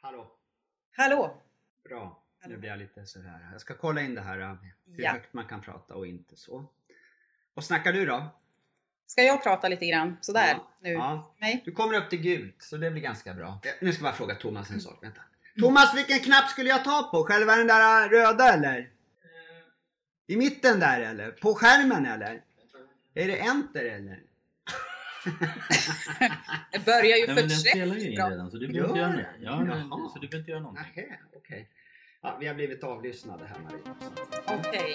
Hallå! Hallå! Bra, nu blir jag lite sådär. Jag ska kolla in det här äh, hur Ja. högt man kan prata och inte så. Vad snackar du då? Ska jag prata lite grann sådär Ja. nu? Ja. Nej? Du kommer upp till gult, så det blir ganska bra. Eh, Nu ska jag bara fråga Thomas en sak. Vänta. Thomas, vilken knapp skulle jag ta på? Själva den där röda eller? I mitten där eller? På skärmen eller? Är det enter eller? Det börjar ju in bra. redan så du behöver inte Gör göra. Ja, men, Jaha. så du behöver inte göra någonting. Nähä, okej. Ja, vi har blivit avlyssnade här Maria. Okej.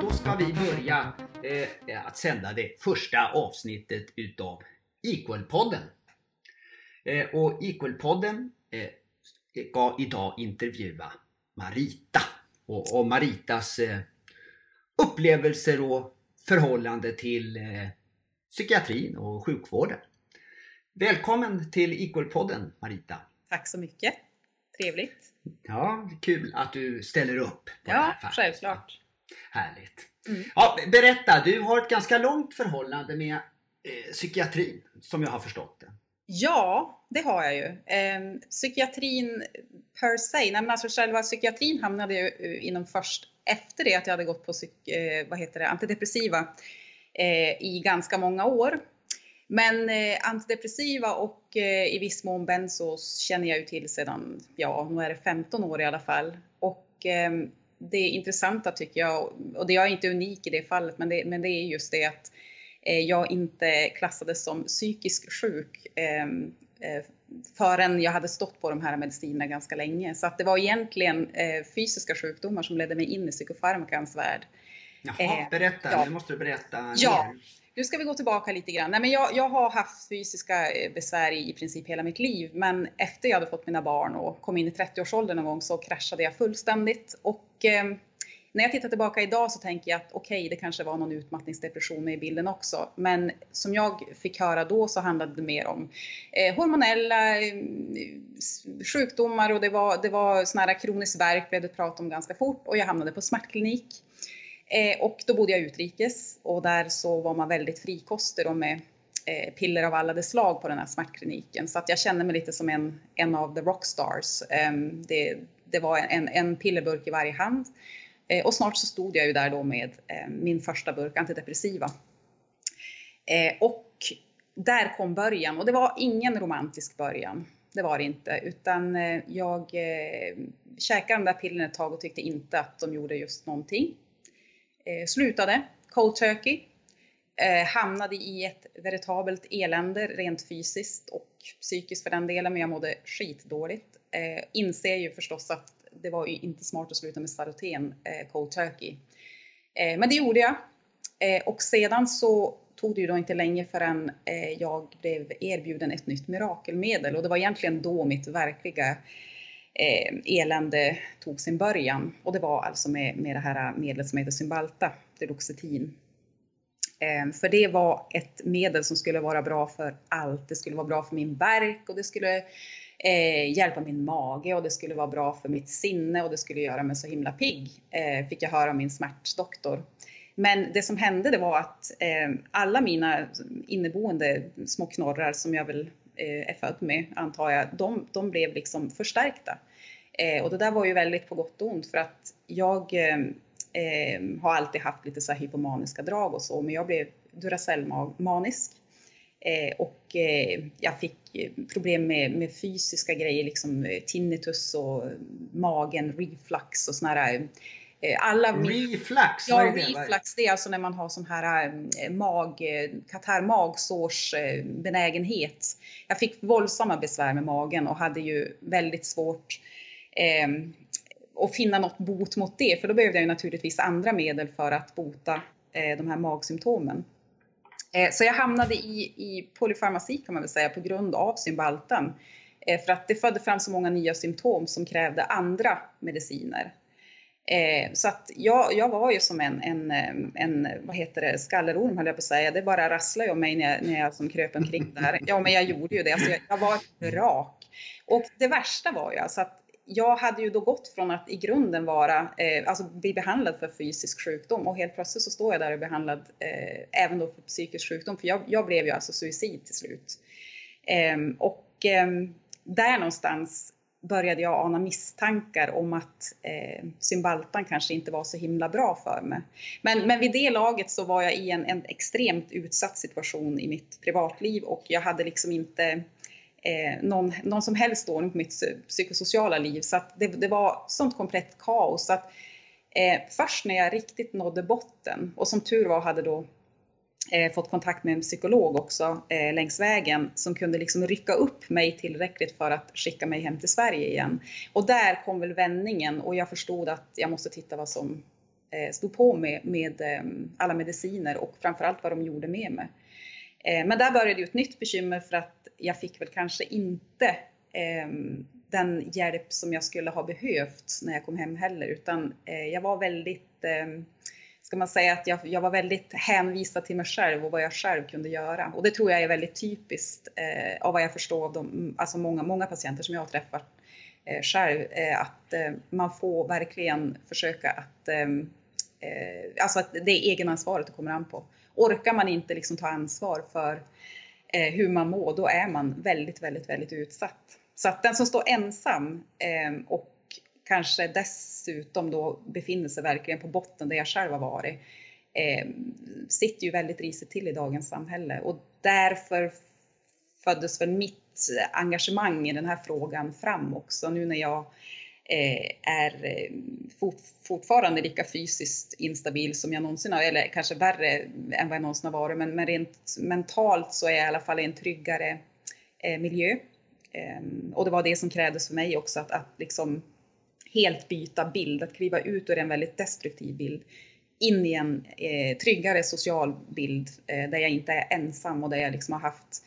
Då ska vi börja eh, att sända det första avsnittet utav Equal-podden. Eh, och Equal-podden eh, ska idag intervjua Marita. Och, och Maritas eh, upplevelser och förhållande till eh, psykiatrin och sjukvården. Välkommen till Equal-podden Marita. Tack så mycket. Trevligt. Ja, kul att du ställer upp. På det här Ja, självklart. Härligt. Mm. Ja, berätta, du har ett ganska långt förhållande med eh, psykiatrin som jag har förstått det. Ja, det har jag ju. Ehm, psykiatrin per se, nej men alltså själva psykiatrin hamnade ju eh, inom först efter det att jag hade gått på psyk, eh, vad heter det, antidepressiva eh, i ganska många år. Men eh, antidepressiva och eh, i viss mån bensos känner jag ju till sedan, ja, nu är det 15 år i alla fall. Och ehm, det intressanta tycker jag, och det jag är inte unik i det fallet, men det, men det är just det att jag inte klassades som psykisk sjuk ehm, eh, förrän jag hade stått på de här medicinerna ganska länge. Så att det var egentligen eh, fysiska sjukdomar som ledde mig in i psykofarmakans värld. Jaha, Eh, berätta, ja. nu måste du berätta Ja. mer. Nu ska vi gå tillbaka lite grann. Nej, men jag, jag har haft fysiska eh, besvär i, i princip hela mitt liv, men efter jag hade fått mina barn och kom in i 30-årsåldern någon gång så kraschade jag fullständigt. Och eh, när jag tittar tillbaka idag så tänker jag att okej, det kanske var någon utmattningsdepression med i bilden också. Men som jag fick höra då så handlade det mer om eh, hormonella eh, sjukdomar och det var, det var sån här kronisk värk blev det prat om ganska fort och jag hamnade på smärtklinik. Eh, och då bodde jag utrikes och där så var man väldigt frikostig och med eh, piller av alla de slag på den här smärtkliniken. Så att jag kände mig lite som en, en av the rockstars. Eh, det, det var en, en pillerburk i varje hand. Eh, och snart så stod jag ju där då med eh, min första burk antidepressiva. Eh, och där kom början och det var ingen romantisk början. Det var det inte, utan jag eh, käkade de där pillren ett tag och tyckte inte att de gjorde just någonting. Slutade, cold turkey, hamnade i ett veritabelt elände rent fysiskt och psykiskt för den delen, men jag mådde skitdåligt. Eh, inser ju förstås att det var ju inte smart att sluta med Staroten, eh, cold turkey. Eh, men det gjorde jag. Eh, och sedan så tog det ju då inte länge förrän eh, jag blev erbjuden ett nytt mirakelmedel och det var egentligen då mitt verkliga eh, elände tog sin början. Och det var alltså med, med det här medlet som heter Cymbalta, Deloxetin. Eh, för det var ett medel som skulle vara bra för allt. Det skulle vara bra för min värk och det skulle eh, hjälpa min mage och det skulle vara bra för mitt sinne och det skulle göra mig så himla pigg, eh, fick jag höra av min smärtdoktor. Men det som hände det var att eh, alla mina inneboende små knorrar som jag väl eh, är född med, antar jag, de, de blev liksom förstärkta. Eh, och det där var ju väldigt på gott och ont för att jag eh, eh, har alltid haft lite så här hypomaniska drag och så, men jag blev Duracell-manisk. Eh, och eh, jag fick problem med, med fysiska grejer, liksom eh, tinnitus och magen, reflux och såna här alla Reflux, Ja, reflux det är alltså när man har sån här mag, katarr, magsårs eh, benägenhet. Jag fick våldsamma besvär med magen och hade ju väldigt svårt eh, att finna något bot mot det, för då behövde jag naturligtvis andra medel för att bota eh, de här magsymptomen. Eh, så jag hamnade i, i polyfarmaci kan man väl säga på grund av cymbalten eh, för att det födde fram så många nya symptom som krävde andra mediciner. Eh, så att jag, jag var ju som en, en, en, vad heter det, skallerorm höll jag på att säga. Det bara rasslade om mig när jag, när jag som kröp omkring där. Ja, men jag gjorde ju det. Alltså jag, jag var rak. Och det värsta var ju alltså att jag hade ju då gått från att i grunden vara, eh, alltså bli behandlad för fysisk sjukdom och helt plötsligt så står jag där och är behandlad eh, även då för psykisk sjukdom. För jag, jag blev ju alltså suicid till slut. Eh, och ehm, där någonstans började jag ana misstankar om att eh, Zymbaltan kanske inte var så himla bra för mig. Men, men vid det laget så var jag i en, en extremt utsatt situation i mitt privatliv och jag hade liksom inte eh, någon, någon som helst ordning på mitt psykosociala liv. Så att det, det var sånt komplett kaos. Så att, eh, först när jag riktigt nådde botten och som tur var hade då eh, fått kontakt med en psykolog också eh, längs vägen som kunde liksom rycka upp mig tillräckligt för att skicka mig hem till Sverige igen. Och där kom väl vändningen och jag förstod att jag måste titta vad som eh, stod på med, med eh, alla mediciner och framförallt vad de gjorde med mig. Eh, men där började ju ett nytt bekymmer för att jag fick väl kanske inte ehm, den hjälp som jag skulle ha behövt när jag kom hem heller utan eh, jag var väldigt ehm, ska man säga att jag, jag, var väldigt hänvisad till mig själv och vad jag själv kunde göra. Och det tror jag är väldigt typiskt eh, av vad jag förstår av de, alltså många, många patienter som jag har träffat eh, själv, eh, att eh, man får verkligen försöka att, ehm, eh, alltså att det är egenansvaret det kommer an på. Orkar man inte liksom ta ansvar för eh, hur man mår, då är man väldigt, väldigt, väldigt utsatt. Så att den som står ensam eh, och kanske dessutom då befinner sig verkligen på botten där jag själv har varit, eh, sitter ju väldigt risigt till i dagens samhälle och därför föddes väl mitt engagemang i den här frågan fram också nu när jag eh, Eh, är eh, fort, fortfarande lika fysiskt instabil som jag någonsin har, eller kanske värre än vad jag någonsin har varit, men, men rent mentalt så är jag i alla fall i en tryggare eh, miljö. Ehm, och det var det som krävdes för mig också, att, att liksom helt byta bild, att kliva ut ur en väldigt destruktiv bild in i en eh, tryggare social bild eh, där jag inte är ensam och där jag liksom har haft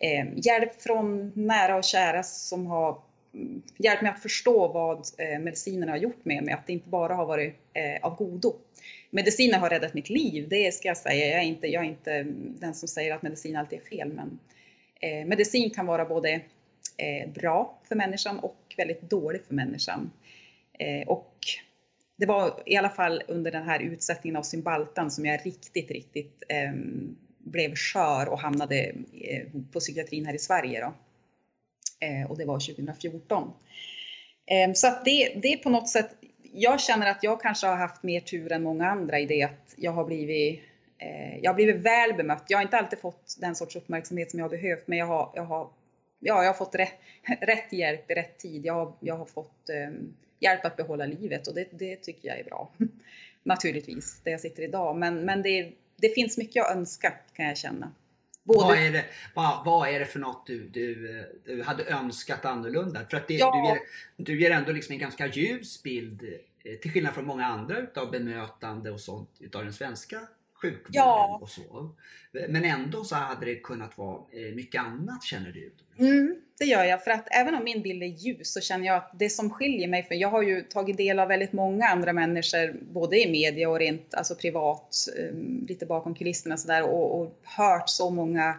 eh, hjälp från nära och kära som har hjälpt mig att förstå vad eh, medicinerna har gjort med mig, att det inte bara har varit eh, av godo. Mediciner har räddat mitt liv, det ska jag säga. Jag är inte, jag är inte den som säger att medicin alltid är fel, men eh, medicin kan vara både bra för människan och väldigt dålig för människan. Och det var i alla fall under den här utsättningen av Symbaltan som jag riktigt, riktigt ehm, blev skör och hamnade på psykiatrin här i Sverige. Då. Eh, och det var 2014. Ehm, så att det, det är på något sätt, jag känner att jag kanske har haft mer tur än många andra i det att jag har blivit eh, jag har blivit väl bemött. Jag har inte alltid fått den sorts uppmärksamhet som jag har behövt, men jag har, jag har, ja, jag har fått rätt, rätt hjälp i rätt tid. Jag har, jag har fått um, hjälp att behålla livet och det, det tycker jag är bra. Naturligtvis, där jag sitter idag. Men, men det, det finns mycket att önska kan jag känna. Både... Vad, är det, vad, vad är det för något du, du, du hade önskat annorlunda? För att det, ja. du, ger, du ger ändå liksom en ganska ljus bild eh, till skillnad från många andra utav bemötande och sånt utav den svenska sjukvården ja. och så. Men ändå så hade det kunnat vara eh, mycket annat känner du? Mm, det gör jag, för att även om min bild är ljus så känner jag att det som skiljer mig, för jag har ju tagit del av väldigt många andra människor, både i media och rent alltså privat, eh, lite bakom kulisserna sådär och, och hört så många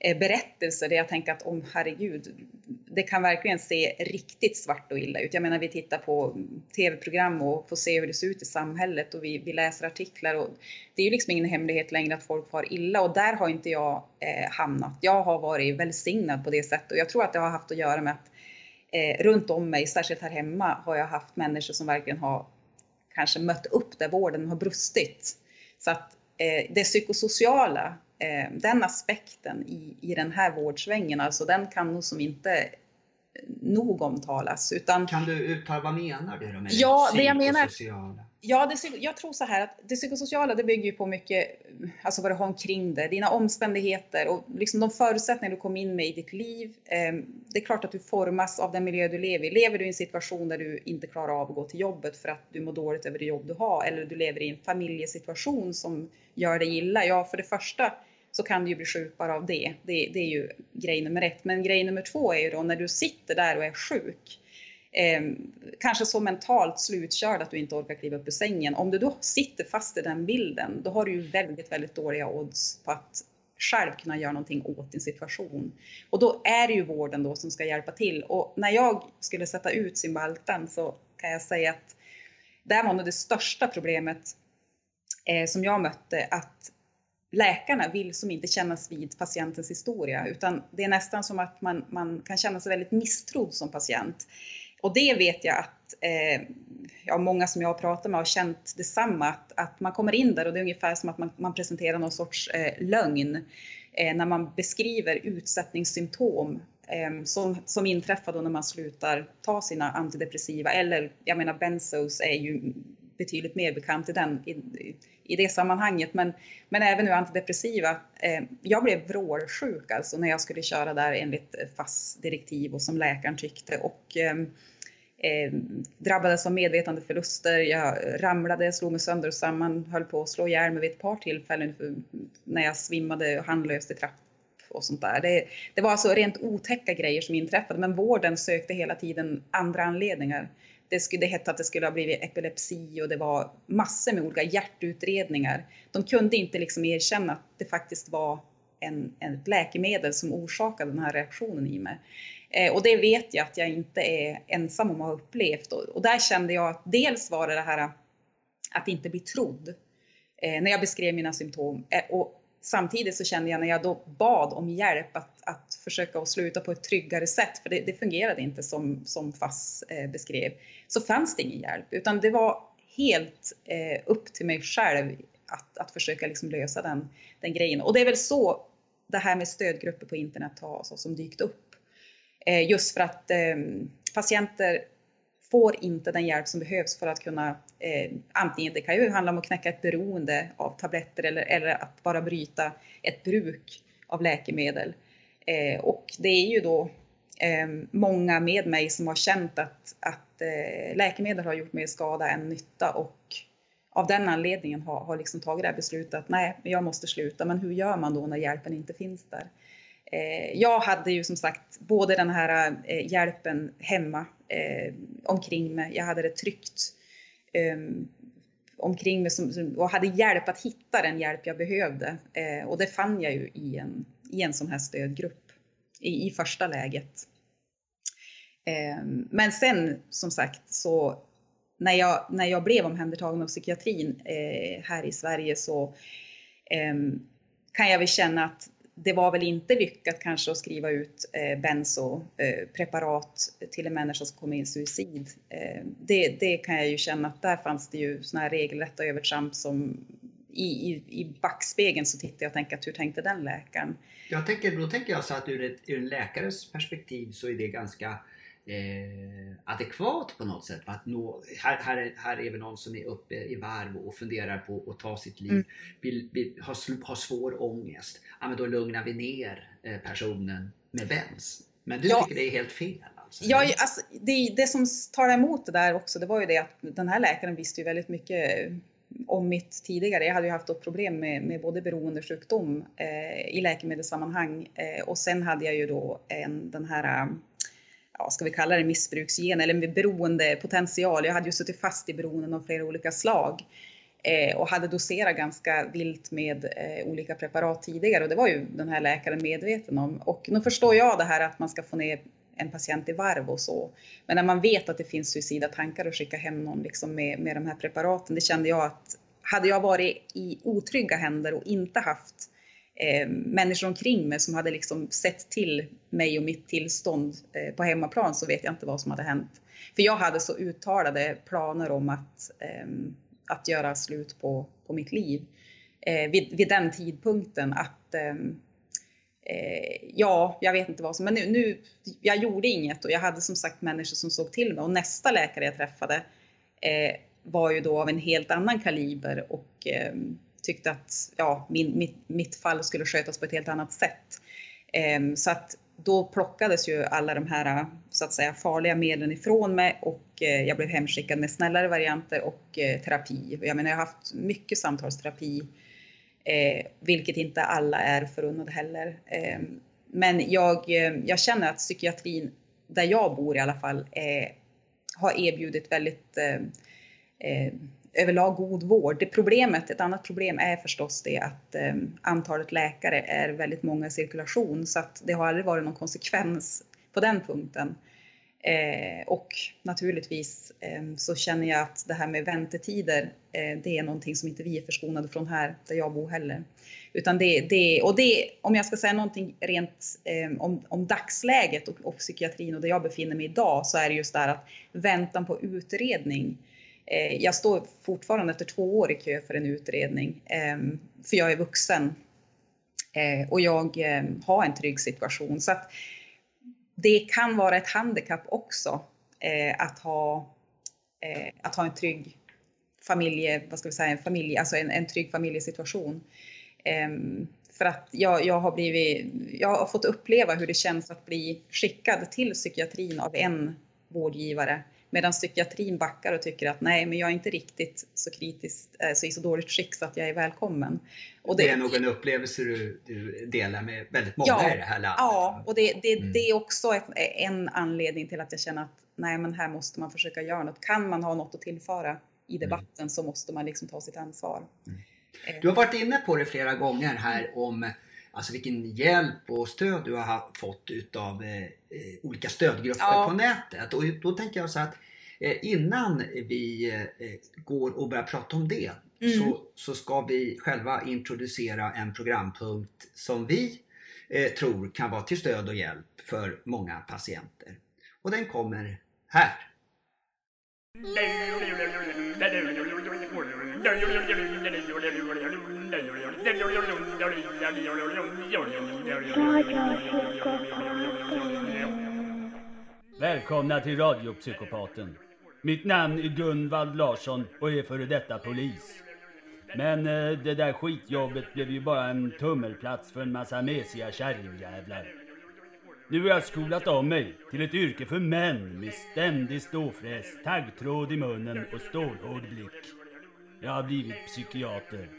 Eh, berättelser där jag tänker att om herregud, det kan verkligen se riktigt svart och illa ut. Jag menar vi tittar på tv-program och får se hur det ser ut i samhället och vi, vi läser artiklar och det är ju liksom ingen hemlighet längre att folk far illa och där har inte jag eh, hamnat. Jag har varit välsignad på det sättet och jag tror att det har haft att göra med att eh, runt om mig, särskilt här hemma, har jag haft människor som verkligen har kanske mött upp där vården har brustit. Så att det psykosociala eh, den aspekten i, i den här vårdsvängen, alltså den kan nog som inte nog omtalas. Utan, kan du uttala vad menar du med ja, det jag menar, Ja, det, jag tror så här att det psykosociala det bygger ju på mycket, mm, alltså vad du har omkring dig, dina omständigheter och liksom de förutsättningar du kom in med i ditt liv. Eh, det är klart att du formas av den miljö du lever i. Lever du i en situation där du inte klarar av att gå till jobbet för att du mår dåligt över det jobb du har eller du lever i en familjesituation som gör dig illa, ja för det första så kan du ju bli sjuk bara av det. det. Det är ju grej nummer ett. Men grej nummer två är ju då när du sitter där och är sjuk, eh, kanske så mentalt slutkörd att du inte orkar kliva upp ur sängen. Om du då sitter fast i den bilden, då har du ju väldigt, väldigt dåliga odds på att själv kunna göra någonting åt din situation. Och då är det ju vården då som ska hjälpa till. Och när jag skulle sätta ut Cymbaltan så kan jag säga att det var nog det största problemet eh, som jag mötte, att läkarna vill som inte kännas vid patientens historia, utan det är nästan som att man, man kan känna sig väldigt misstrodd som patient. Och det vet jag att eh, ja, många som jag har pratat med har känt detsamma, att, att man kommer in där och det är ungefär som att man, man presenterar någon sorts eh, lögn eh, när man beskriver utsättningssymptom eh, som, som inträffar då när man slutar ta sina antidepressiva, eller jag menar benzos är ju betydligt mer bekant i, den, i, i det sammanhanget. Men, men även nu antidepressiva. Eh, jag blev vrålsjuk alltså när jag skulle köra där enligt FASS direktiv och som läkaren tyckte. Och, eh, eh, drabbades av medvetandeförluster, jag ramlade, slog mig sönder och samman, höll på att slå ihjäl mig vid ett par tillfällen när jag svimmade handlöst i trapp och sånt där. Det, det, var alltså rent otäcka grejer som inträffade, men vården sökte hela tiden andra anledningar det, skulle, det hette att det skulle ha blivit epilepsi och det var massor med olika hjärtutredningar. De kunde inte liksom erkänna att det faktiskt var en, en läkemedel som orsakade den här reaktionen i mig. Eh, och det vet jag att jag inte är ensam om att ha upplevt. Och, och där kände jag att dels var det det här att inte bli trodd eh, när jag beskrev mina symptom. Eh, och samtidigt så kände jag när jag då bad om hjälp att, att försöka att sluta på ett tryggare sätt, för det, det fungerade inte som, som FASS eh, beskrev, så fanns det ingen hjälp, utan det var helt eh, upp till mig själv att, att försöka liksom lösa den, den grejen. Och det är väl så det här med stödgrupper på internet har så, som dykt upp. Eh, just för att eh, patienter får inte den hjälp som behövs för att kunna, eh, antingen det kan ju handla om att knäcka ett beroende av tabletter eller, eller att bara bryta ett bruk av läkemedel. Eh, och det är ju då eh, många med mig som har känt att, att eh, läkemedel har gjort mer skada än nytta och av den anledningen har, har liksom tagit det här beslutet att nej, jag måste sluta. Men hur gör man då när hjälpen inte finns där? Eh, jag hade ju som sagt både den här eh, hjälpen hemma eh, omkring mig, jag hade det tryggt ehm, omkring mig som, och hade hjälp att hitta den hjälp jag behövde. Eh, och det fann jag ju i en, i en sån här stödgrupp i, i första läget. Ehm, men sen som sagt så när jag, när jag blev omhändertagen av psykiatrin eh, här i Sverige så ehm, kan jag väl känna att det var väl inte lyckat kanske att skriva ut eh, bensopreparat eh, till en människa som kom in i suicid. Eh, det, det kan jag ju känna att där fanns det ju sådana här regelrätta övertramp som i, i, i backspegeln så tittar jag och tänker att hur tänkte den läkaren? Jag tänker, då tänker jag så att ur, ett, ur en läkares perspektiv så är det ganska eh, adekvat på något sätt. Att nå, här, här, är, här är vi någon som är uppe i varv och funderar på att ta sitt liv. Mm. Vill, vill, har, har svår ångest. Ja, men då lugnar vi ner eh, personen med bens. Men du ja. tycker det är helt fel? Alltså, ja, alltså, det, det som tar emot det där också, det var ju det att den här läkaren visste ju väldigt mycket om mitt tidigare. Jag hade ju haft problem med, med både beroendesjukdom eh, i läkemedelssammanhang eh, och sen hade jag ju då en, den här ja, ska vi kalla det missbruksgen eller beroendepotential. Jag hade ju suttit fast i beroenden av flera olika slag eh, och hade doserat ganska vilt med eh, olika preparat tidigare och det var ju den här läkaren medveten om. Och nu förstår jag det här att man ska få ner en patient i varv och så. Men när man vet att det finns suicida tankar och skicka hem någon liksom med, med de här preparaten, det kände jag att hade jag varit i otrygga händer och inte haft eh, människor omkring mig som hade liksom sett till mig och mitt tillstånd eh, på hemmaplan så vet jag inte vad som hade hänt. För jag hade så uttalade planer om att, eh, att göra slut på, på mitt liv eh, vid, vid den tidpunkten att ehm, eh, ja, jag vet inte vad som, men nu, nu, jag gjorde inget och jag hade som sagt människor som såg till mig och nästa läkare jag träffade eh, var ju då av en helt annan kaliber och ehm, tyckte att ja, min, mitt, mitt fall skulle skötas på ett helt annat sätt. Eh, så att då plockades ju alla de här så att säga farliga medlen ifrån mig och eh, jag blev hemskickad med snällare varianter och eh, terapi. Jag menar, jag har haft mycket samtalsterapi, eh, vilket inte alla är förunnade heller. Ehm, men jag, jag känner att psykiatrin, där jag bor i alla fall, har erbjudit väldigt överlag god vård. Det problemet, ett annat problem är förstås det att eh, antalet läkare är väldigt många i cirkulation så att det har aldrig varit någon konsekvens på den punkten. Eh, och naturligtvis eh, så känner jag att det här med väntetider, eh, det är någonting som inte vi är förskonade från här där jag bor heller. Utan det, det och det, om jag ska säga någonting rent eh, om, om dagsläget och, och psykiatrin och där jag befinner mig idag så är det just där att väntan på utredning. Eh, jag står fortfarande efter två år i kö för en utredning, eh, för jag är vuxen eh, och jag ehm, har en trygg situation. Så att, det kan vara ett handikapp också eh, att, ha, eh, att ha en trygg familje, vad ska vi säga, en familj, alltså en, en trygg familjesituation. Ehm, för att jag, jag, har blivit, jag har fått uppleva hur det känns att bli skickad till psykiatrin av en vårdgivare Medan psykiatrin backar och tycker att nej, men jag är inte riktigt så kritiskt, eh, så i så dåligt skick så att jag är välkommen. Och det, det är nog en upplevelse du, du delar med väldigt många ja, i det här landet. Ja, och det, det, mm. det är också ett, en anledning till att jag känner att nej, men här måste man försöka göra något. Kan man ha något att tillföra i mm. debatten mm. så måste man liksom ta sitt ansvar. Mm. Eh. Du har varit inne på det flera gånger här om Alltså vilken hjälp och stöd du har fått utav eh, eh, olika stödgrupper ja. på nätet. Och då tänker jag så att eh, innan vi eh, går och börjar prata om det mm. så, så ska vi själva introducera en programpunkt som vi eh, tror kan vara till stöd och hjälp för många patienter. Och den kommer här. Välkomna till Radiopsykopaten. Mitt namn är Gunvald Larsson och är före detta polis. Men eh, det där skitjobbet blev ju bara en tummelplats för en massa mesiga kärringjävlar. Nu har jag skolat om mig till ett yrke för män med ständig ståfräs, taggtråd i munnen och stålhård blick. Jag har blivit psykiater.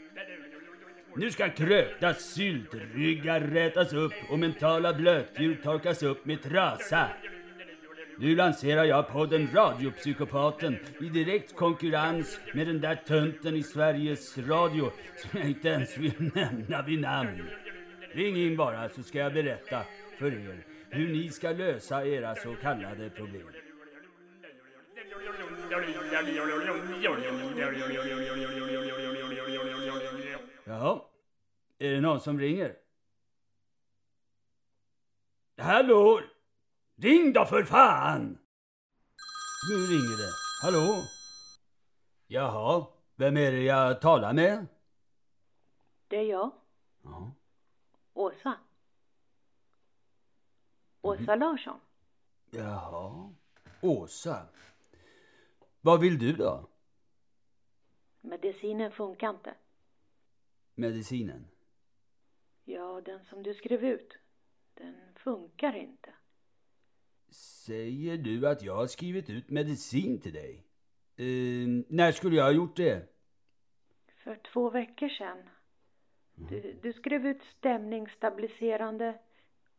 Nu ska krökta syltryggar rätas upp och mentala blötdjur torkas upp med trasa. Nu lanserar jag podden Radiopsykopaten i direkt konkurrens med den där tönten i Sveriges Radio som jag inte ens vill nämna vid namn. Ring in bara så ska jag berätta för er hur ni ska lösa era så kallade problem. Jaha. Är det någon som ringer? Hallå? Ring då för fan! Nu ringer det. Hallå? Jaha, vem är det jag talar med? Det är jag. Ja. Åsa. Åsa mm. Larsson. Jaha. Åsa. Vad vill du då? Medicinen funkar inte. Medicinen? Ja, den som du skrev ut. Den funkar inte. Säger du att jag har skrivit ut medicin till dig? Uh, när skulle jag ha gjort det? För två veckor sedan. Du, du skrev ut stämningsstabiliserande,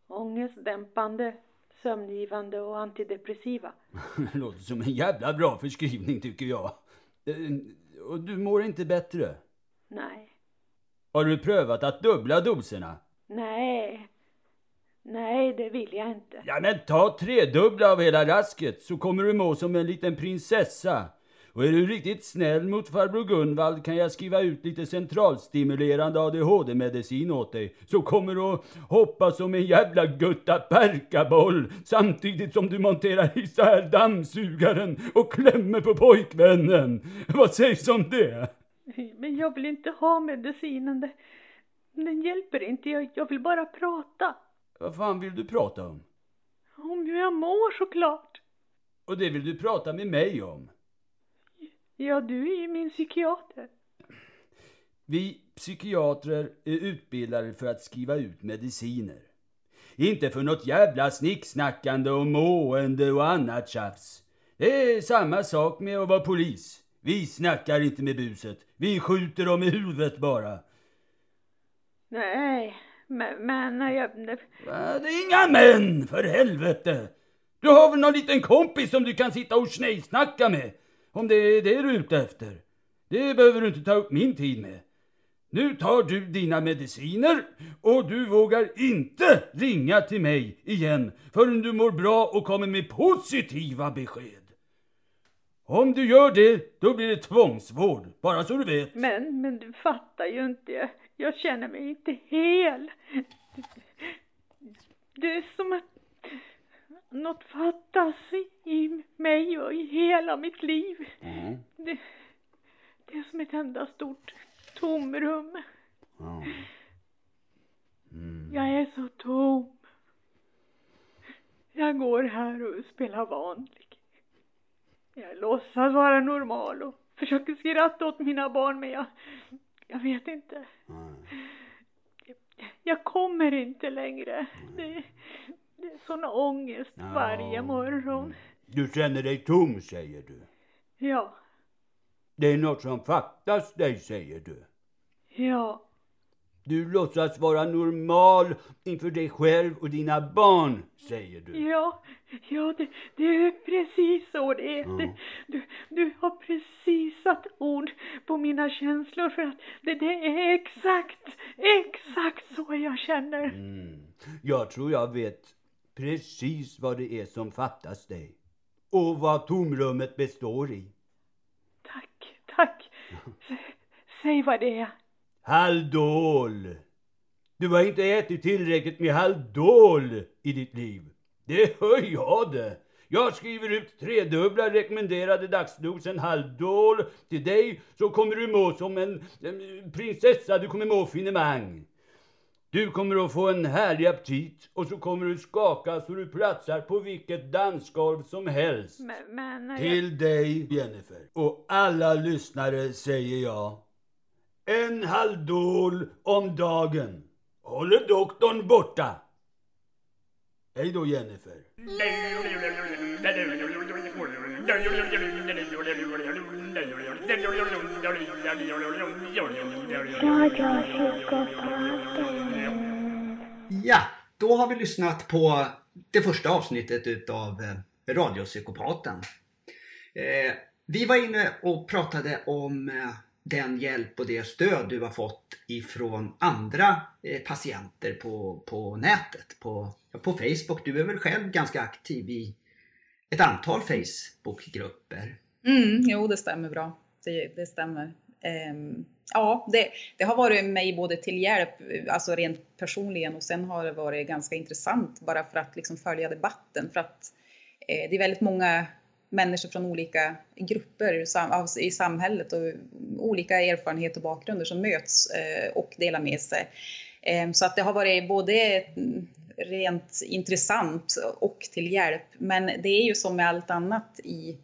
ångestdämpande, sömngivande och antidepressiva. Det låter som en jävla bra förskrivning tycker jag. Uh, och du mår inte bättre? Nej. Har du prövat att dubbla doserna? Nej, Nej, det vill jag inte. Ja, men ta tredubbla av hela rasket så kommer du må som en liten prinsessa. Och är du riktigt snäll mot farbror Gunvald kan jag skriva ut lite centralstimulerande ADHD-medicin åt dig. Så kommer du att hoppa som en jävla gutta perkaboll samtidigt som du monterar isär dammsugaren och klämmer på pojkvännen. Vad sägs om det? Men jag vill inte ha medicinen. Den hjälper inte. Jag, jag vill bara prata. Vad fan vill du prata om? Om hur jag mår såklart. Och det vill du prata med mig om? Ja, du är ju min psykiater. Vi psykiatrer är utbildade för att skriva ut mediciner. Inte för något jävla snicksnackande och mående och annat tjafs. Det är samma sak med att vara polis. Vi snackar inte med buset. Vi skjuter dem i huvudet bara. Nej, men, men jag... Det är inga män, för helvete! Du har väl någon liten kompis som du kan sitta och snejsnacka med? Om det är det du är ute efter? Det behöver du inte ta upp min tid med. Nu tar du dina mediciner och du vågar inte ringa till mig igen förrän du mår bra och kommer med positiva besked. Om du gör det, då blir det tvångsvård, bara så du vet. Men, men du fattar ju inte. Jag, känner mig inte hel. Det är som att något fattas i mig och i hela mitt liv. Mm. Det, det är som ett enda stort tomrum. Mm. Jag är så tom. Jag går här och spelar vanlig. Jag låtsas vara normal och försöker skratta åt mina barn men jag, jag vet inte. Mm. Jag kommer inte längre. Det, det är sån ångest Ja. varje morgon. Du känner dig tom, säger du. Ja, Det är något som fattas dig, säger du. ja, Du låtsas vara normal inför dig själv och dina barn, säger du. ja, ja det, det är precis så det är. Det, du, du har precis satt ord på mina känslor för att det, det är exakt, exakt så jag känner. Mm. Jag tror jag vet precis vad det är som fattas dig. Och vad tomrummet består i. Tack, tack. S- Säg vad det är. Haldol! Du har inte ätit tillräckligt med Haldol i ditt liv. Det hör jag det. Jag skriver ut tredubbla rekommenderade dagsdosen Haldol till dig så kommer du må som en, en prinsessa, du kommer må finemang. Du kommer att få en härlig aptit och så kommer du skaka så du platsar på vilket dansgolv som helst. Men, men jag, Till dig, Jennifer. Och alla lyssnare säger jag. En Haldol om dagen. Håller doktorn borta. Hej då, Jennifer. Ja, då har vi lyssnat på det första avsnittet utav eh, Radiopsykopaten. Eh, vi var inne och pratade om eh, den hjälp och det stöd du har fått ifrån andra eh, patienter på, på nätet, på, på Facebook. Du är väl själv ganska aktiv i ett antal Facebookgrupper. Mm, jo, det stämmer bra. Det, det stämmer. Um, ja, det, det har varit mig både till hjälp, alltså rent personligen, och sen har det varit ganska intressant bara för att liksom följa debatten. För att eh, det är väldigt många människor från olika grupper i samhället och olika erfarenheter och bakgrunder som möts eh, och delar med sig. Ehm, så att det har varit både mm, rent intressant och till hjälp. Men det är ju som med allt annat i,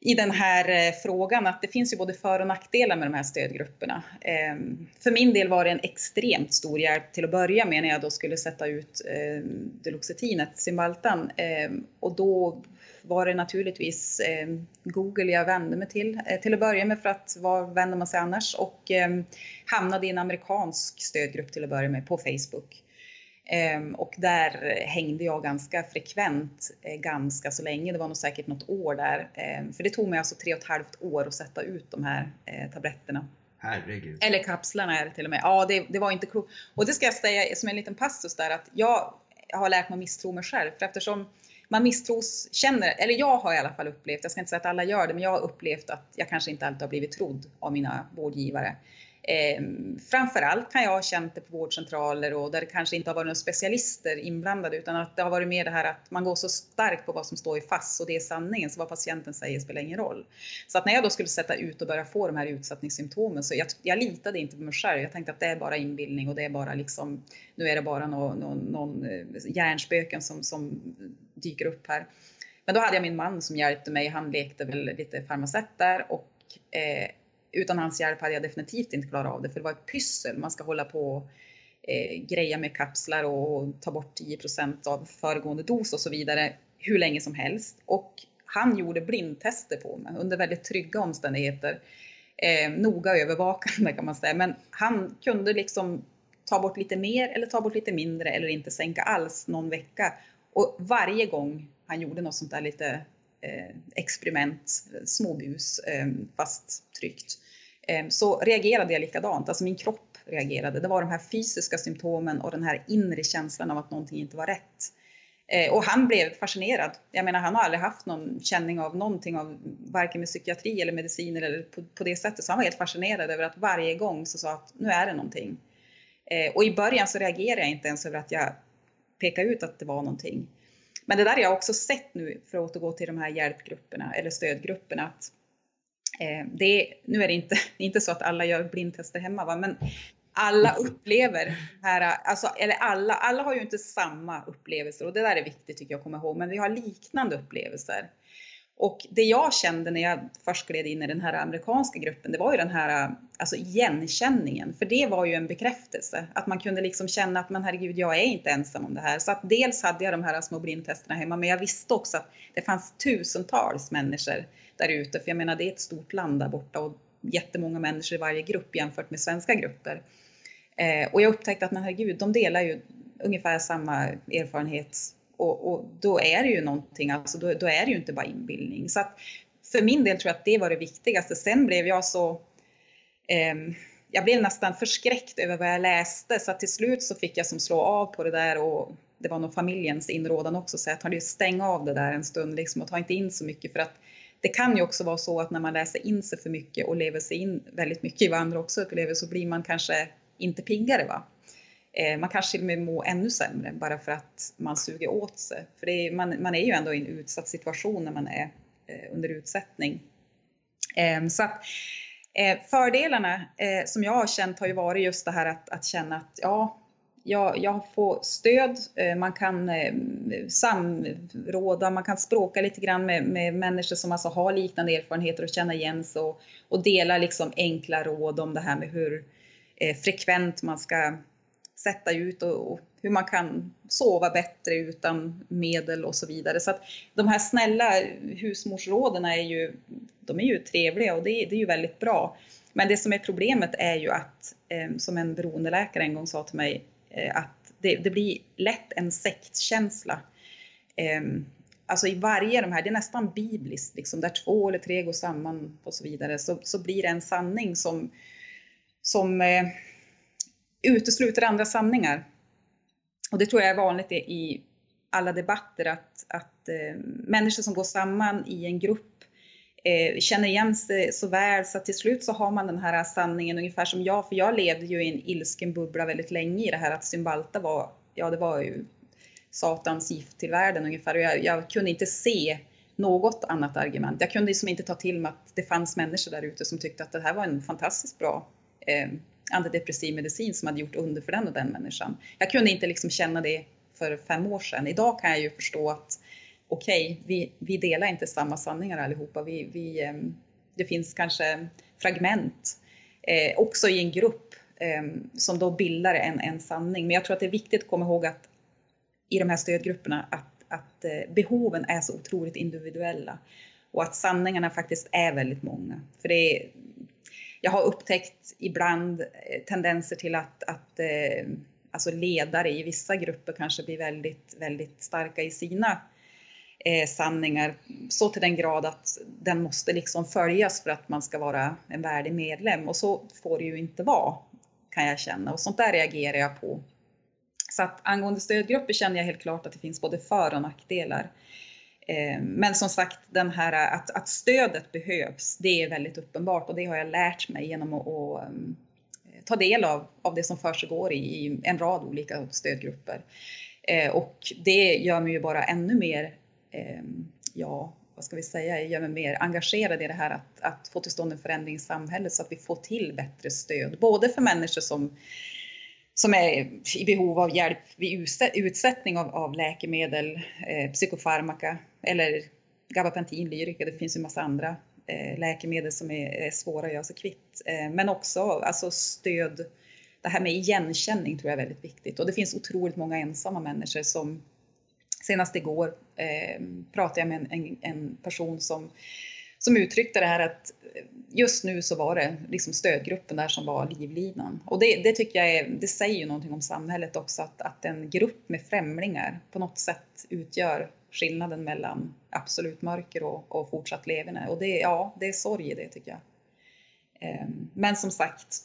i den här eh, frågan att det finns ju både för och nackdelar med de här stödgrupperna. Ehm, för min del var det en extremt stor hjälp till att börja med när jag då skulle sätta ut eh, Deluxetinet, Cymbaltan. Ehm, och då var det naturligtvis eh, Google jag vände mig till eh, till att börja med för att var vänder man sig annars och eh, hamnade i en amerikansk stödgrupp till att börja med på Facebook. Ehm, och där hängde jag ganska frekvent, ganska så länge. Det var nog säkert något år där. Ehm, för det tog mig alltså tre och ett halvt år att sätta ut de här tabletterna. Herregud. Eller kapslarna är det till och med. Ja, det, det var inte klokt. Och det ska jag säga som en liten passus där att jag har lärt mig att misstro mig själv. För eftersom man misstros, känner, eller jag har i alla fall upplevt, jag ska inte säga att alla gör det, men jag har upplevt att jag kanske inte alltid har blivit trodd av mina vårdgivare. Eh, framförallt kan jag ha känt det på vårdcentraler och där det kanske inte har varit några specialister inblandade utan att det har varit mer det här att man går så starkt på vad som står i FASS och det är sanningen så vad patienten säger spelar ingen roll. Så att när jag då skulle sätta ut och börja få de här utsättningssymptomen så jag, jag litade inte på mig själv. Jag tänkte att det är bara inbildning och det är bara liksom, nu är det bara någon, någon, någon hjärnspöken som, som dyker upp här. Men då hade jag min man som hjälpte mig. Han lekte väl lite farmaceut där och eh, utan hans hjälp hade jag definitivt inte klarat av det, för det var ett pyssel. Man ska hålla på och eh, greja med kapslar och ta bort 10% av föregående dos och så vidare hur länge som helst. Och han gjorde blindtester på mig under väldigt trygga omständigheter. Eh, noga övervakande kan man säga, men han kunde liksom ta bort lite mer eller ta bort lite mindre eller inte sänka alls någon vecka. Och varje gång han gjorde något sånt där lite Eh, experiment, eh, småbus, eh, fast tryggt, så reagerade jag likadant. Alltså min kropp reagerade. Det var de här fysiska symptomen och den här inre känslan av att någonting inte var rätt. Och han blev fascinerad. Jag menar, han har aldrig haft någon känning av någonting av varken med psykiatri eller mediciner eller på, på det sättet. Så han var helt fascinerad över att varje gång så sa att nu är det någonting. Och i början så reagerade jag inte ens över att jag pekade ut att det var någonting. Men det där har jag också sett nu, för att återgå till de här hjälpgrupperna eller stödgrupperna, att eh, det, nu är det inte, inte så att alla gör blindtester hemma, va? men alla upplever här, alltså, eller alla, alla har ju inte samma upplevelser och det där är viktigt tycker jag att komma ihåg, men vi har liknande upplevelser. Och det jag kände när jag först gled in i den här amerikanska gruppen, det var ju den här alltså igenkänningen. För det var ju en bekräftelse. Att man kunde liksom känna att men herregud, jag är inte ensam om det här. Så att dels hade jag de här små blindtesterna hemma, men jag visste också att det fanns tusentals människor där ute. För jag menar, det är ett stort land där borta och jättemånga människor i varje grupp jämfört med svenska grupper. Eh, och jag upptäckte att men herregud, de delar ju ungefär samma erfarenhet och, och, då är det ju någonting, alltså då, då, är det ju inte bara inbildning. Så att för min del tror jag att det var det viktigaste. Sen blev jag så, eh, jag blev nästan förskräckt över vad jag läste så att till slut så fick jag som slå av på det där och det var nog familjens inrådan också så jag tar stänga av det där en stund liksom och ta inte in så mycket för att det kan ju också vara så att när man läser in sig för mycket och lever sig in väldigt mycket i vad andra också upplever så blir man kanske inte piggare. Va? Eh, man kanske till och med mår ännu sämre bara för att man suger åt sig. För är, man, man, är ju ändå i en utsatt situation när man är eh, under utsättning. Ehm, så att, eh, fördelarna som jag har känt har ju varit just det här att, att känna att ja, jag, jag får stöd, man kan samråda, man kan språka lite grann med, med människor som alltså har liknande erfarenheter och känna igen sig och, och dela liksom enkla råd om det här med hur frekvent man ska sätta ut och, och, hur man kan sova bättre utan medel och så vidare. Så att de här snälla husmorsråden är ju, de är ju trevliga och det, det är ju väldigt bra. Men det som är problemet är ju att, eh, som en beroendeläkare en gång sa till mig, eh, att det, det, blir lätt en sektkänsla. Eh, alltså i varje de här, det är nästan bibliskt, liksom, där två eller tre går samman och så vidare, så, så blir det en sanning som, som eh, utesluter andra sanningar. Och det tror jag är vanligt i alla debatter att, att eh, människor som går samman i en grupp eh, känner igen sig så väl så att till slut så har man den här sanningen ungefär som jag, för jag levde ju i en ilsken bubbla väldigt länge i det här att Symbalta var, ja det var ju satans gift till världen ungefär och jag, jag kunde inte se något annat argument. Jag kunde liksom inte ta till mig att det fanns människor där ute som tyckte att det här var en fantastiskt bra eh, antidepressiv medicin som hade gjort under för den och den människan. Jag kunde inte liksom känna det för fem år sedan. Idag kan jag ju förstå att okej, okay, vi, vi delar inte samma sanningar allihopa. Vi, vi, ehm, det finns kanske fragment eh, också i en grupp eh, som då bildar en, en sanning. Men jag tror att det är viktigt att komma ihåg att i de här stödgrupperna att, att eh, behoven är så otroligt individuella och att sanningarna faktiskt är väldigt många. För det är, jag har upptäckt ibland eh, tendenser till att, att eh, alltså ledare i vissa grupper kanske blir väldigt, väldigt starka i sina eh, sanningar så till den grad att den måste liksom följas för att man ska vara en värdig medlem och så får det ju inte vara kan jag känna och sånt där reagerar jag på. Så att angående stödgrupper känner jag helt klart att det finns både för och nackdelar. Eh, men som sagt, den här, eh, att, att stödet behövs, det är väldigt uppenbart och det har jag lärt mig genom att, att eh, ta del av, av det som försiggår i, en rad olika stödgrupper. Och det gör mig ju bara ännu mer, ja, vad ska vi säga, gör mig mer engagerad i det här att, att få till stånd en förändring i samhället så att vi får till bättre stöd, både för människor som som är i behov av hjälp vid utsättning av, av läkemedel, eh, psykofarmaka eller gabapentin, lyrika, det finns ju massa andra eh, läkemedel som är, är, svåra att göra sig kvitt. Eh, men också alltså stöd, det här med igenkänning tror jag är väldigt viktigt och det finns otroligt många ensamma människor som Senast igår eh, pratade jag med en, en, en person som som uttryckte det här att just nu så var det liksom stödgruppen där som var livlinan. Och det, det tycker jag är, det säger ju någonting om samhället också att, att en grupp med främlingar på något sätt utgör skillnaden mellan absolut mörker och, och fortsatt levande. Och det, ja, det är sorg i det tycker jag. Ehm, men som sagt,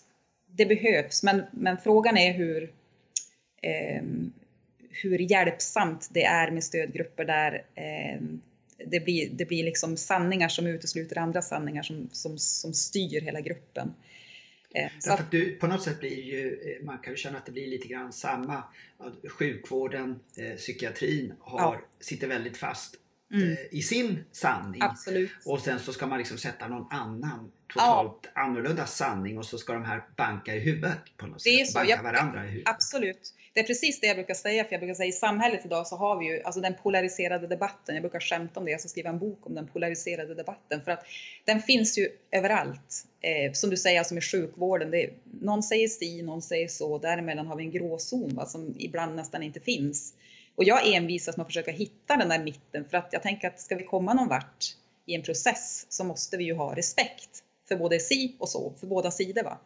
det behövs. Men, men frågan är hur, ehm, hur hjälpsamt det är med stödgrupper där ehm, det blir, det blir liksom sanningar som utesluter andra sanningar som, som, som styr hela gruppen. Så att du, på något sätt blir ju, eh, man kan ju känna att det blir lite grann samma. Sjukvården, eh, psykiatrin har, ja. sitter väldigt fast mm. eh, i sin sanning. Absolut. Och sen så ska man liksom sätta någon annan totalt ja. annorlunda sanning och så ska de här banka i huvudet på något det sätt. Är så. Banka jag, varandra i huvudet. Absolut. Det är precis det jag brukar säga, för jag brukar säga i samhället idag så har vi ju alltså den polariserade debatten. Jag brukar skämta om det, jag ska skriva en bok om den polariserade debatten för att den finns ju överallt. Eh, som du säger, alltså med sjukvården. Det, någon säger si, någon säger så. Däremellan har vi en gråzon va, som ibland nästan inte finns. Och jag envisas med att försöka hitta den där mitten för att jag tänker att ska vi komma någon vart i en process så måste vi ju ha respekt för både si och så, för båda sidor. Va?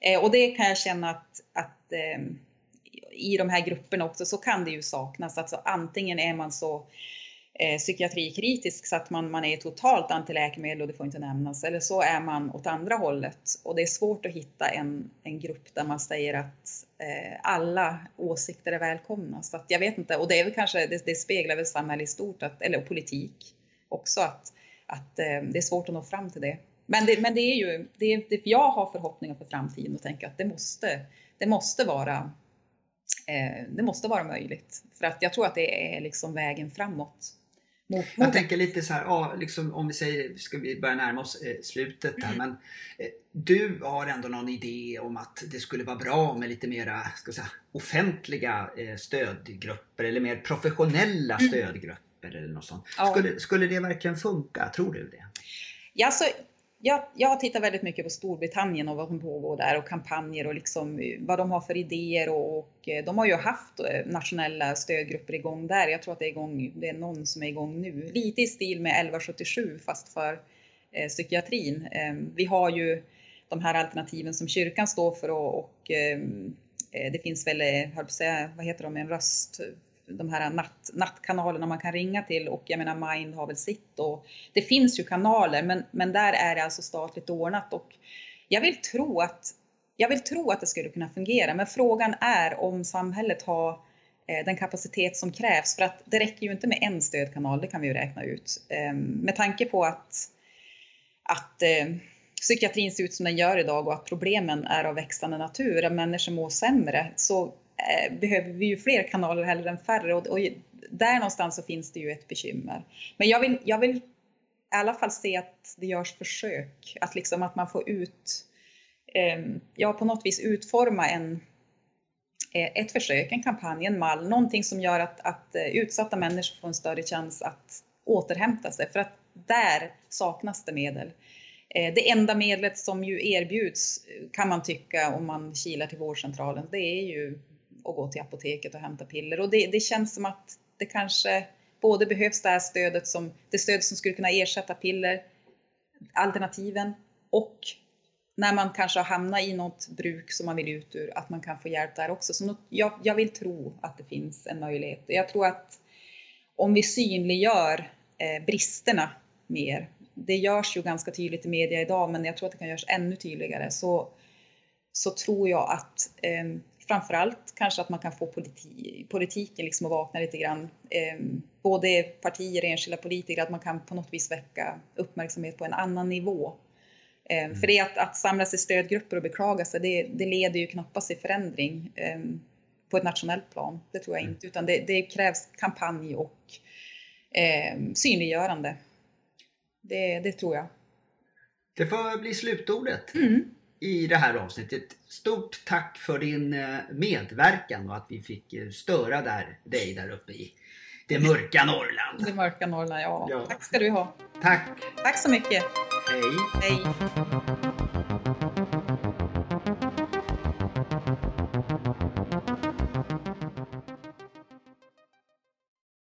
Eh, och det kan jag känna att, att eh, i de här grupperna också så kan det ju saknas. Alltså antingen är man så eh, psykiatrikritisk så att man, man är totalt antiläkemedel och det får inte nämnas. Eller så är man åt andra hållet. Och det är svårt att hitta en, en grupp där man säger att eh, alla åsikter är välkomna. Så att jag vet inte, och det är väl kanske, det, det speglar väl samhället i stort, att, eller politik också, att, att eh, det är svårt att nå fram till det. Men det, men det är ju, det, det, jag har förhoppningar för framtiden och tänker att det måste, det måste vara eh, det måste vara möjligt. För att jag tror att det är liksom vägen framåt. Mot, mot jag tänker lite så här, ja, liksom, om vi säger, ska vi börja närma oss eh, slutet här, mm. men eh, du har ändå någon idé om att det skulle vara bra med lite mera, ska säga, offentliga eh, stödgrupper eller mer professionella mm. stödgrupper eller något sånt. Ja. Skulle, skulle det verkligen funka? Tror du det? Ja, så jag, jag tittar väldigt mycket på Storbritannien och vad som pågår där och kampanjer och liksom eh, vad de har för idéer och, och eh, de har ju haft eh, nationella stödgrupper igång där. Jag tror att det är igång, det är någon som är igång nu. Lite i stil med 1177 fast för eh, psykiatrin. Eh, vi har ju de här alternativen som kyrkan står för och, och ehm, eh, det finns väl, höll säga, vad heter de, en röst de här natt, nattkanalerna man kan ringa till och jag menar Mind har väl sitt och det finns ju kanaler men, men där är det alltså statligt ordnat och jag vill tro att jag vill tro att det skulle kunna fungera men frågan är om samhället har eh, den kapacitet som krävs för att det räcker ju inte med en stödkanal, det kan vi ju räkna ut. Ehm, med tanke på att, att eh, psykiatrin ser ut som den gör idag och att problemen är av växande natur, att människor mår sämre, så Eh, behöver vi ju fler kanaler hellre än färre och, och, där någonstans så finns det ju ett bekymmer. Men jag vill, jag vill i alla fall se att det görs försök, att liksom att man får ut, eh, ja på något vis utforma en, eh, ett försök, en kampanj, en mall, någonting som gör att, att eh, utsatta människor får en större chans att återhämta sig för att där saknas det medel. Eh, det enda medlet som ju erbjuds kan man tycka om man kilar till vårdcentralen, det är ju och gå till apoteket och hämta piller. Och det, det känns som att det kanske både behövs det här stödet som, det stöd som skulle kunna ersätta piller, alternativen och när man kanske har hamnat i något bruk som man vill ut ur, att man kan få hjälp där också. Så jag, jag vill tro att det finns en möjlighet. Jag tror att om vi synliggör eh, bristerna mer, det görs ju ganska tydligt i media idag, men jag tror att det kan göras ännu tydligare, så, så tror jag att eh, framförallt kanske att man kan få politi politiken liksom att vakna lite grann. Eh, både partier och enskilda politiker, att man kan på något vis väcka uppmärksamhet på en annan nivå. Eh, mm. För det att, att samlas i stödgrupper och beklaga sig, det, det leder ju knappast till förändring eh, på ett nationellt plan. Det tror jag mm. inte, utan det, det krävs kampanj och eh, synliggörande. Det, det tror jag. Det får bli slutordet. Mm i det här avsnittet. Stort tack för din eh, medverkan och att vi fick eh, störa där, dig där uppe i det mörka Norrland. Det mörka Norrland, ja. ja. Tack ska du ha. Tack. Tack så mycket. Hej. Hej.